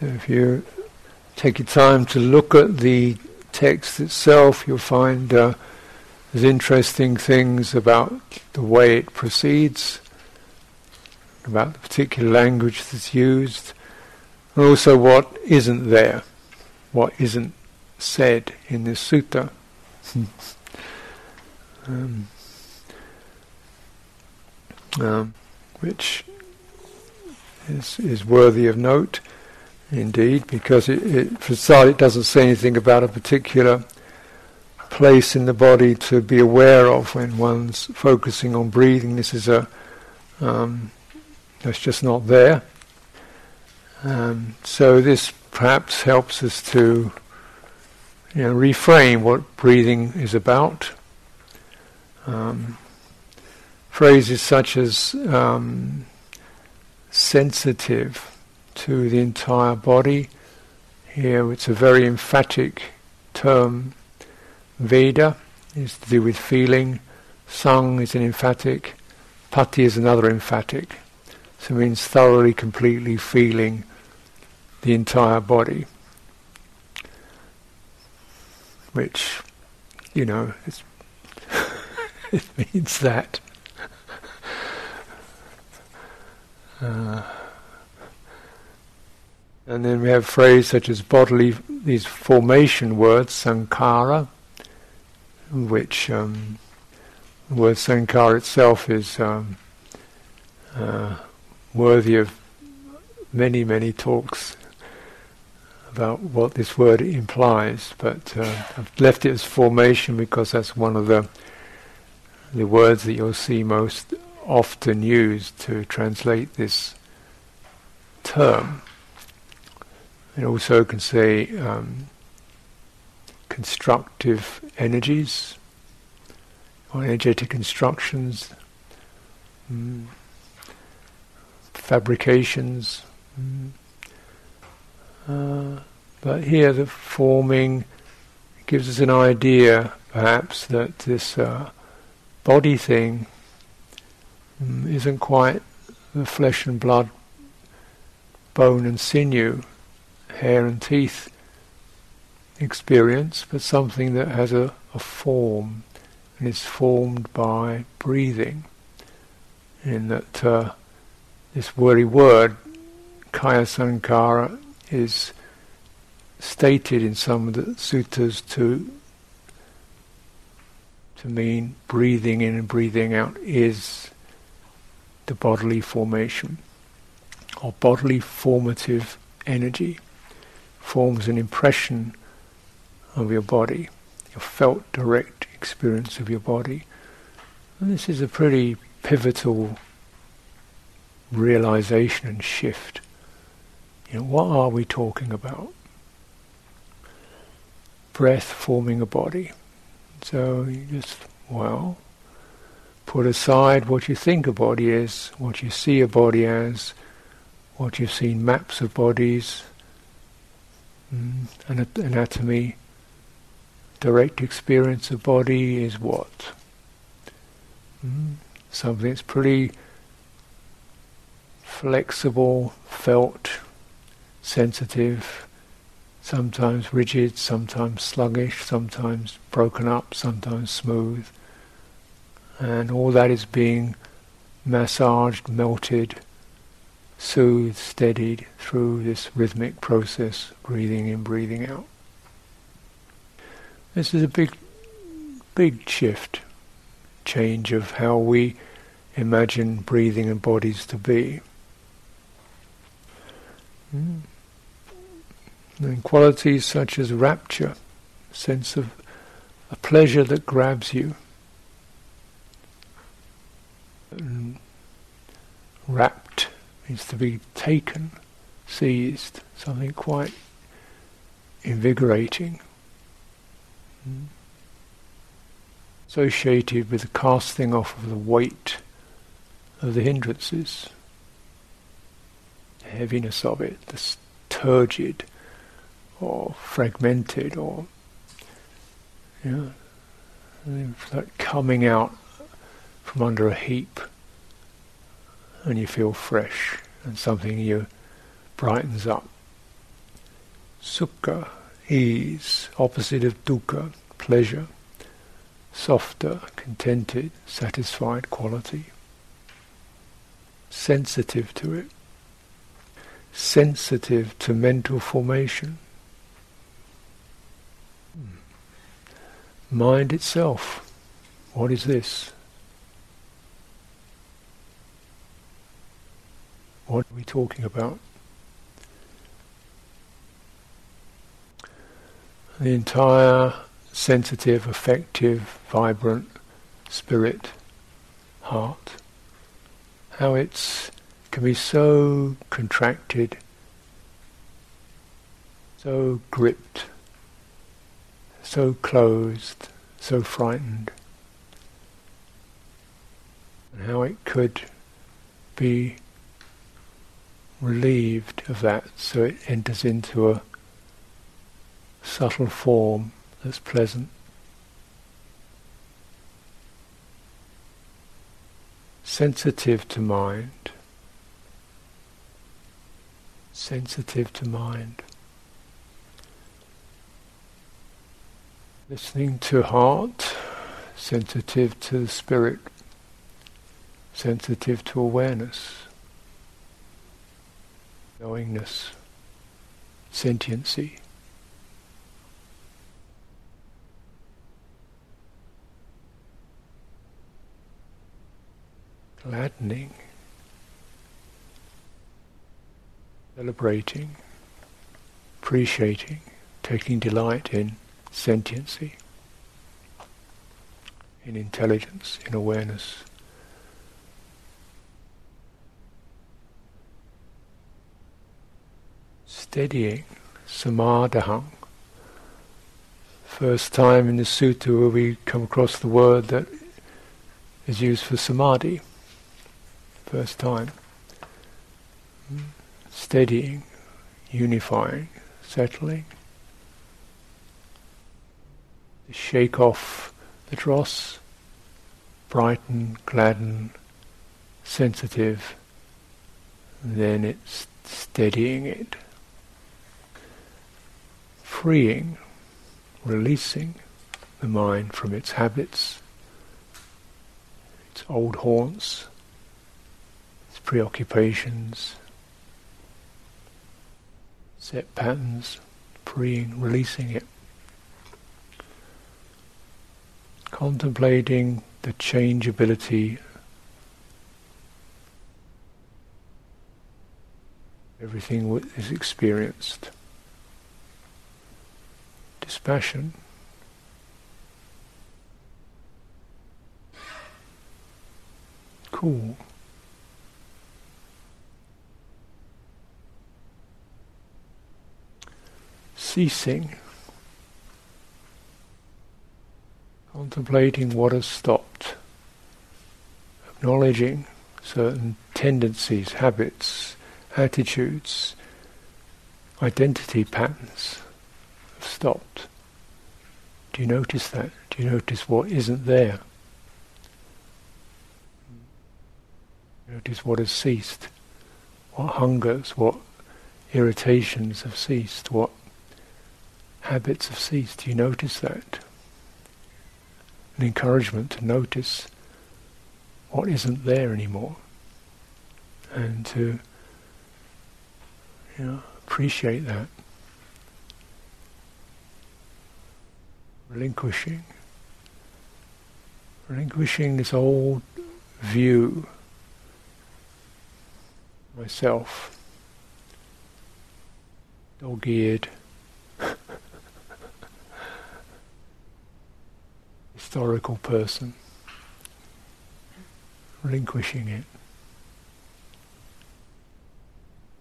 So if you take your time to look at the text itself, you'll find uh, there's interesting things about the way it proceeds, about the particular language that's used, and also what isn't there, what isn't said in this sutta. um, um, which is, is worthy of note indeed, because it, it, for starters, it doesn't say anything about a particular place in the body to be aware of when one's focusing on breathing. This is a um, that's just not there. Um, so this perhaps helps us to you know, reframe what breathing is about. Um, phrases such as um, sensitive to the entire body. Here it's a very emphatic term. Veda is to do with feeling. Sang is an emphatic. Pati is another emphatic. So it means thoroughly, completely feeling the entire body. Which, you know, it means that. Uh, and then we have phrases such as bodily, these formation words, sankhara, which um, the word sankhara itself is um, uh, worthy of many, many talks about what this word implies, but uh, I've left it as formation because that's one of the the words that you'll see most often used to translate this term. It also can say um, constructive energies or energetic instructions, mm, fabrications. Mm, uh, but here the forming gives us an idea, perhaps, that this uh, body thing um, isn't quite the flesh and blood, bone and sinew, hair and teeth experience, but something that has a, a form and is formed by breathing. In that uh, this very word, kaya sankhara, is stated in some of the suttas to to mean breathing in and breathing out is the bodily formation or bodily formative energy forms an impression of your body, your felt direct experience of your body. And this is a pretty pivotal realization and shift. You know, what are we talking about? Breath forming a body. So you just, well, put aside what you think a body is, what you see a body as, what you've seen maps of bodies, mm, anatomy, direct experience of body is what? Mm, something that's pretty flexible, felt, sensitive, sometimes rigid, sometimes sluggish, sometimes broken up, sometimes smooth. And all that is being massaged, melted, soothed, steadied through this rhythmic process, breathing in, breathing out. This is a big, big shift, change of how we imagine breathing and bodies to be. Mm. And qualities such as rapture, sense of a pleasure that grabs you, Rapt means to be taken, seized, something quite invigorating. Mm. Associated with the casting off of the weight of the hindrances, the heaviness of it, the turgid or fragmented or know, like coming out from under a heap and you feel fresh and something you brightens up Sukha, ease, opposite of dukkha, pleasure, softer, contented, satisfied quality, sensitive to it, sensitive to mental formation. Mind itself, what is this? What are we talking about? The entire sensitive, affective, vibrant spirit, heart, how it can be so contracted, so gripped, so closed, so frightened, and how it could be relieved of that so it enters into a subtle form that's pleasant. Sensitive to mind. Sensitive to mind. Listening to heart, sensitive to the spirit, sensitive to awareness knowingness, sentiency. Gladdening, celebrating, appreciating, taking delight in sentiency, in intelligence, in awareness. Steadying, samadaham. First time in the sutta where we come across the word that is used for samadhi. First time. Steadying, unifying, settling. Shake off the dross, brighten, gladden, sensitive, then it's steadying it freeing, releasing the mind from its habits, its old haunts, its preoccupations, set patterns, freeing, releasing it. Contemplating the changeability everything is experienced dispassion. Cool. Ceasing. Contemplating what has stopped. Acknowledging certain tendencies, habits, attitudes, identity patterns stopped. Do you notice that? Do you notice what isn't there? Notice what has ceased, what hungers, what irritations have ceased, what habits have ceased. Do you notice that? An encouragement to notice what isn't there anymore and to you know, appreciate that. Relinquishing, relinquishing this old view, myself, dog-eared, historical person, relinquishing it,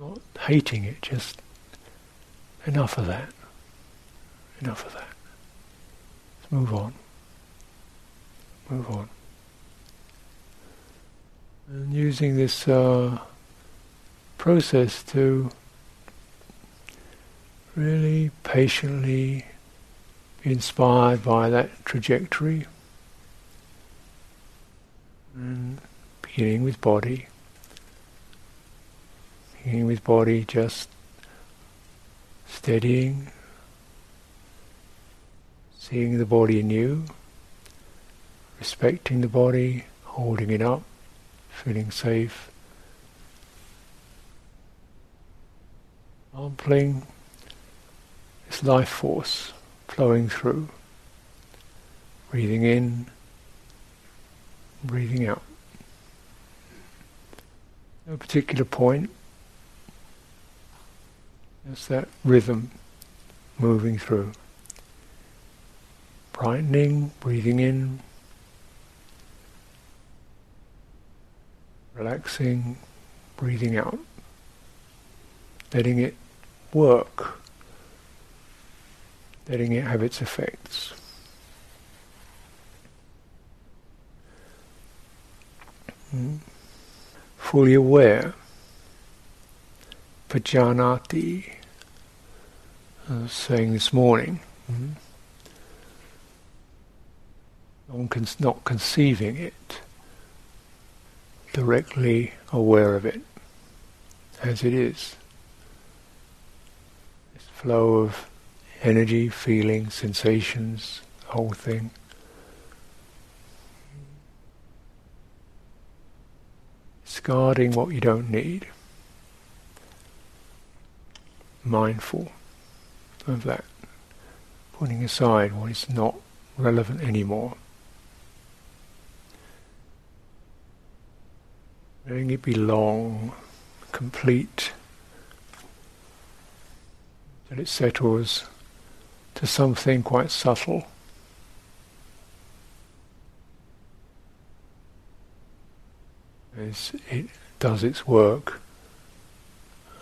not hating it, just enough of that, enough of that. Move on. Move on. And using this uh, process to really patiently be inspired by that trajectory. And beginning with body. Beginning with body just steadying, seeing the body anew, respecting the body, holding it up, feeling safe. Sampling this life force flowing through, breathing in, breathing out. No particular point, just that rhythm moving through. Brightening, breathing in, relaxing, breathing out, letting it work, letting it have its effects. Mm. Fully aware, pajanati, I was saying this morning, mm. not conceiving it directly aware of it as it is. This flow of energy, feeling, sensations, the whole thing. Discarding what you don't need. Mindful of that. Putting aside what is not relevant anymore. Letting it be long, complete, that it settles to something quite subtle. As it does its work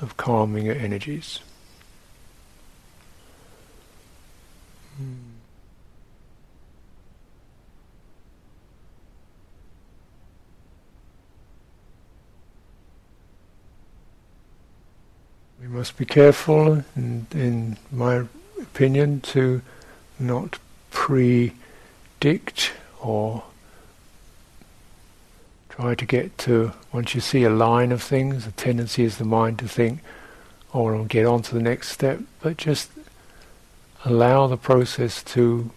of calming your energies. Mm. We must be careful, in, in my opinion, to not predict or try to get to, once you see a line of things, the tendency is the mind to think, oh, I'll get on to the next step, but just allow the process to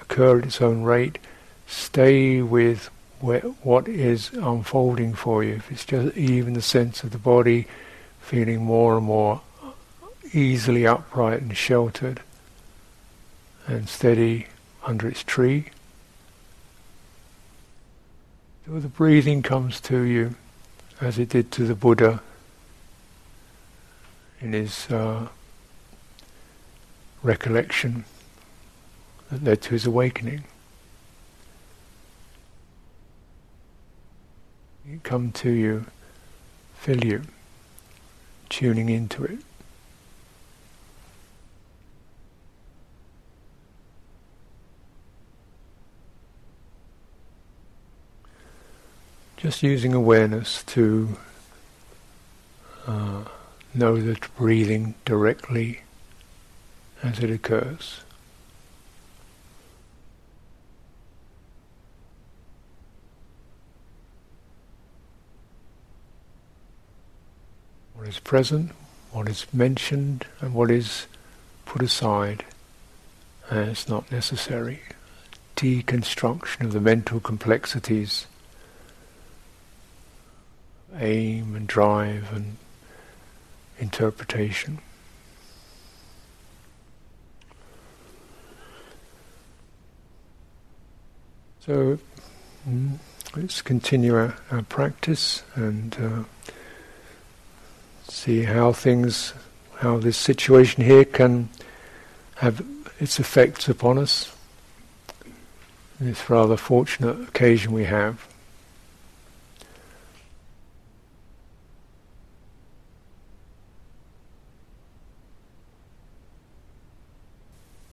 occur at its own rate, stay with what is unfolding for you. If it's just even the sense of the body, feeling more and more easily upright and sheltered and steady under its tree. So the breathing comes to you as it did to the Buddha in his uh, recollection that led to his awakening. It come to you, fill you tuning into it. Just using awareness to uh, know that breathing directly as it occurs. Is present, what is mentioned, and what is put aside as not necessary. Deconstruction of the mental complexities, aim and drive and interpretation. So mm, let's continue our, our practice and uh, see how things, how this situation here can have its effects upon us. This rather fortunate occasion we have